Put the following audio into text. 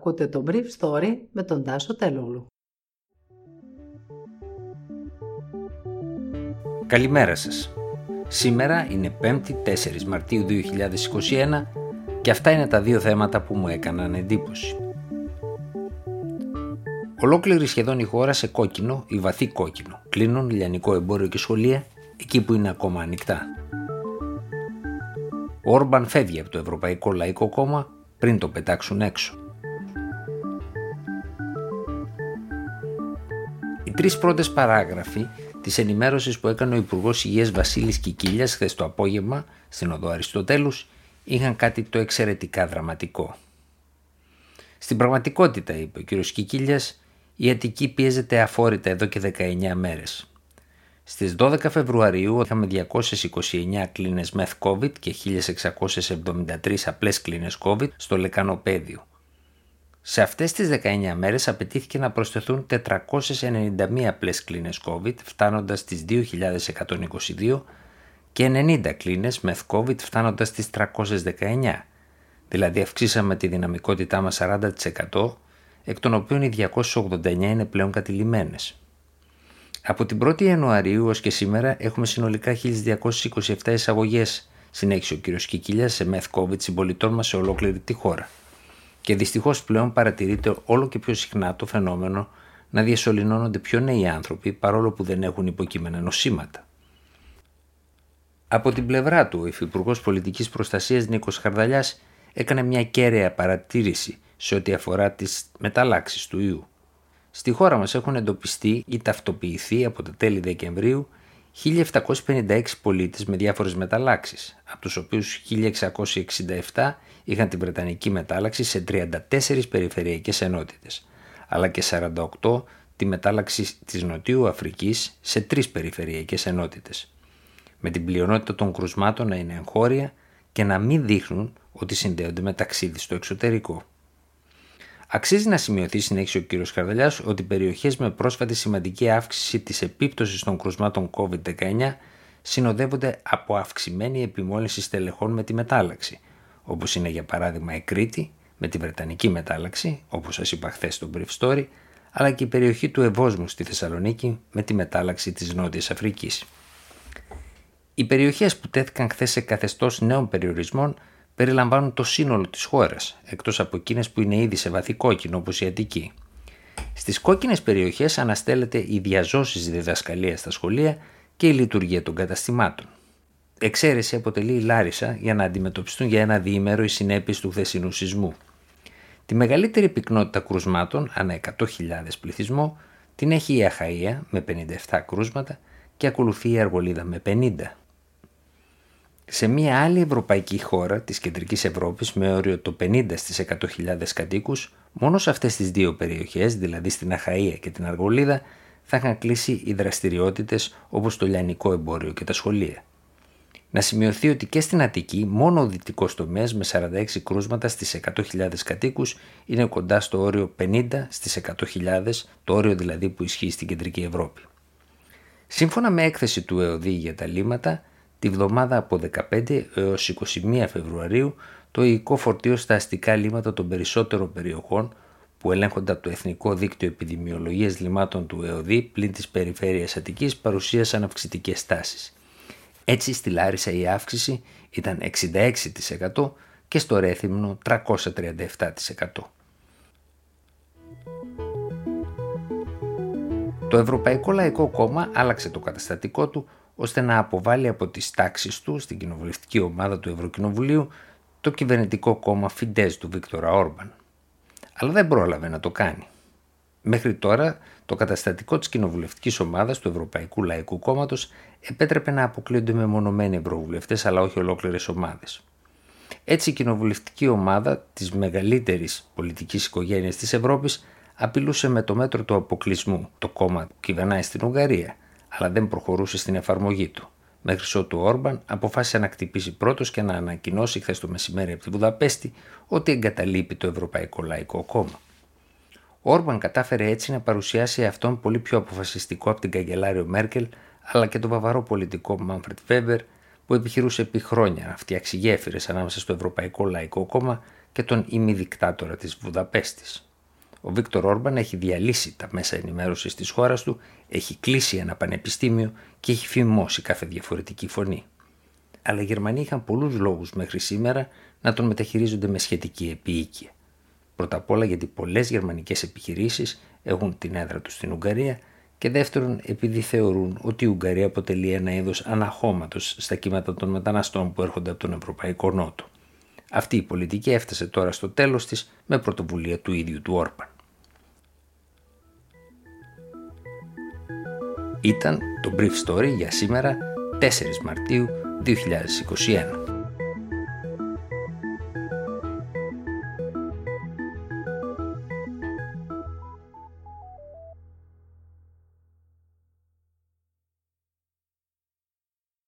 Ακούτε το Brief Story με τον Τάσο Τελούλου. Καλημέρα σας. Σήμερα είναι 5η 4 Μαρτίου 2021 και αυτά είναι τα δύο θέματα που μου έκαναν εντύπωση. Ολόκληρη σχεδόν η χώρα σε κόκκινο ή βαθύ κόκκινο. Κλείνουν λιανικό εμπόριο και σχολεία εκεί που είναι ακόμα ανοιχτά. Ο Όρμπαν φεύγει από το Ευρωπαϊκό Λαϊκό Κόμμα πριν το πετάξουν έξω. Οι τρεις πρώτες παράγραφοι της ενημέρωσης που έκανε ο Υπουργός Υγείας Βασίλης Κικίλιας χθες το απόγευμα στην οδό Αριστοτέλους είχαν κάτι το εξαιρετικά δραματικό. Στην πραγματικότητα, είπε ο κ. Κικίλιας, η Αττική πιέζεται αφόρητα εδώ και 19 μέρες. Στις 12 Φεβρουαρίου είχαμε 229 κλίνες μεθ COVID και 1673 απλές κλίνες COVID στο λεκανοπέδιο. Σε αυτές τις 19 μέρες απαιτήθηκε να προσθεθούν 491 απλές κλίνες COVID φτάνοντας στις 2.122 και 90 κλίνες μεθ COVID φτάνοντας στις 319. Δηλαδή αυξήσαμε τη δυναμικότητά μας 40% εκ των οποίων οι 289 είναι πλέον κατηλημένες. Από την 1η Ιανουαρίου ως και σήμερα έχουμε συνολικά 1.227 εισαγωγές, συνέχισε ο κ. Κικίλιας σε μεθ COVID συμπολιτών μας σε ολόκληρη τη χώρα. Και δυστυχώς πλέον παρατηρείται όλο και πιο συχνά το φαινόμενο να διασωληνώνονται πιο νέοι άνθρωποι παρόλο που δεν έχουν υποκείμενα νοσήματα. Από την πλευρά του, ο Υφυπουργός Πολιτικής Προστασίας Νίκος Χαρδαλιάς έκανε μια κέραια παρατήρηση σε ό,τι αφορά τις μεταλλάξεις του ιού. Στη χώρα μας έχουν εντοπιστεί ή ταυτοποιηθεί από τα τέλη Δεκεμβρίου 1.756 πολίτες με διάφορες μεταλλάξεις, από τους οποίους 1.667 είχαν την Βρετανική μετάλλαξη σε 34 περιφερειακές ενότητες, αλλά και 48 τη μετάλλαξη της Νοτιού Αφρικής σε 3 περιφερειακές ενότητες, με την πλειονότητα των κρουσμάτων να είναι εγχώρια και να μην δείχνουν ότι συνδέονται με ταξίδι στο εξωτερικό. Αξίζει να σημειωθεί, συνέχισε ο κ. Καρδαλιά, ότι περιοχές με πρόσφατη σημαντική αύξηση της επίπτωσης των κρουσμάτων COVID-19 συνοδεύονται από αυξημένη επιμόλυνση στελεχών με τη μετάλλαξη, όπως είναι για παράδειγμα η Κρήτη με τη Βρετανική μετάλλαξη, όπως σας είπα χθες στο Brief Story, αλλά και η περιοχή του Ευόσμου στη Θεσσαλονίκη με τη μετάλλαξη της Νότιας Αφρικής. Οι περιοχές που τέθηκαν χθες σε καθεστώς νέων περιορισμών περιλαμβάνουν το σύνολο της χώρας, εκτός από εκείνες που είναι ήδη σε βαθύ κόκκινο όπως η Αττική. Στις κόκκινες περιοχές αναστέλλεται η διαζώσεις διδασκαλία στα σχολεία και η λειτουργία των καταστημάτων. Εξαίρεση αποτελεί η Λάρισα για να αντιμετωπιστούν για ένα διήμερο οι συνέπειες του χθεσινού σεισμού. Τη μεγαλύτερη πυκνότητα κρουσμάτων, ανά 100.000 πληθυσμό, την έχει η Αχαΐα με 57 κρούσματα και ακολουθεί η Αργολίδα με 50. Σε μια άλλη ευρωπαϊκή χώρα της κεντρικής Ευρώπης με όριο το 50 στις 100.000 κατοίκους, μόνο σε αυτές τις δύο περιοχές, δηλαδή στην Αχαΐα και την Αργολίδα, θα είχαν κλείσει οι δραστηριότητες όπως το λιανικό εμπόριο και τα σχολεία. Να σημειωθεί ότι και στην Αττική μόνο ο δυτικός τομέας με 46 κρούσματα στις 100.000 κατοίκους είναι κοντά στο όριο 50 στις 100.000, το όριο δηλαδή που ισχύει στην κεντρική Ευρώπη. Σύμφωνα με έκθεση του ΕΟΔΗ για τα λίμματα, Τη βδομάδα από 15 έως 21 Φεβρουαρίου το υλικό φορτίο στα αστικά λίμματα των περισσότερων περιοχών που ελέγχονται από το Εθνικό Δίκτυο Επιδημιολογίας Λιμάτων του ΕΟΔΗ πλην της περιφέρειας Αττικής παρουσίασαν αυξητικές τάσεις. Έτσι στη Λάρισα η αύξηση ήταν 66% και στο Ρέθυμνο 337%. Το Ευρωπαϊκό Λαϊκό Κόμμα άλλαξε το καταστατικό του ώστε να αποβάλει από τις τάξεις του στην κοινοβουλευτική ομάδα του Ευρωκοινοβουλίου το κυβερνητικό κόμμα Φιντές του Βίκτορα Όρμπαν. Αλλά δεν πρόλαβε να το κάνει. Μέχρι τώρα το καταστατικό της κοινοβουλευτικής ομάδας του Ευρωπαϊκού Λαϊκού Κόμματος επέτρεπε να αποκλείονται μεμονωμένοι ευρωβουλευτές αλλά όχι ολόκληρες ομάδες. Έτσι η κοινοβουλευτική ομάδα της μεγαλύτερης πολιτικής οικογένειας της Ευρώπης απειλούσε με το μέτρο του αποκλεισμού το κόμμα που κυβερνάει στην Ουγγαρία αλλά δεν προχωρούσε στην εφαρμογή του. Μέχρι ότου ο Όρμπαν αποφάσισε να κτυπήσει πρώτος και να ανακοινώσει χθες το μεσημέρι από τη Βουδαπέστη ότι εγκαταλείπει το Ευρωπαϊκό Λαϊκό Κόμμα. Ο Όρμπαν κατάφερε έτσι να παρουσιάσει αυτόν πολύ πιο αποφασιστικό από την καγκελάριο Μέρκελ αλλά και τον βαβαρό πολιτικό Μάνφρετ Βέμπερ που επιχειρούσε επί χρόνια να φτιάξει γέφυρες ανάμεσα στο Ευρωπαϊκό Λαϊκό Κόμμα και τον ημιδικτάτορα της Βουδαπέστης. Ο Βίκτορ Όρμπαν έχει διαλύσει τα μέσα ενημέρωσης της χώρας του, έχει κλείσει ένα πανεπιστήμιο και έχει φημώσει κάθε διαφορετική φωνή. Αλλά οι Γερμανοί είχαν πολλούς λόγους μέχρι σήμερα να τον μεταχειρίζονται με σχετική επίοικια. Πρώτα απ' όλα γιατί πολλές γερμανικές επιχειρήσεις έχουν την έδρα τους στην Ουγγαρία και δεύτερον επειδή θεωρούν ότι η Ουγγαρία αποτελεί ένα είδος αναχώματος στα κύματα των μεταναστών που έρχονται από τον Ευρωπαϊκό Νότο. Αυτή η πολιτική έφτασε τώρα στο τέλος της με πρωτοβουλία του ίδιου του Όρπαν. Ήταν το Brief Story για σήμερα 4 Μαρτίου 2021.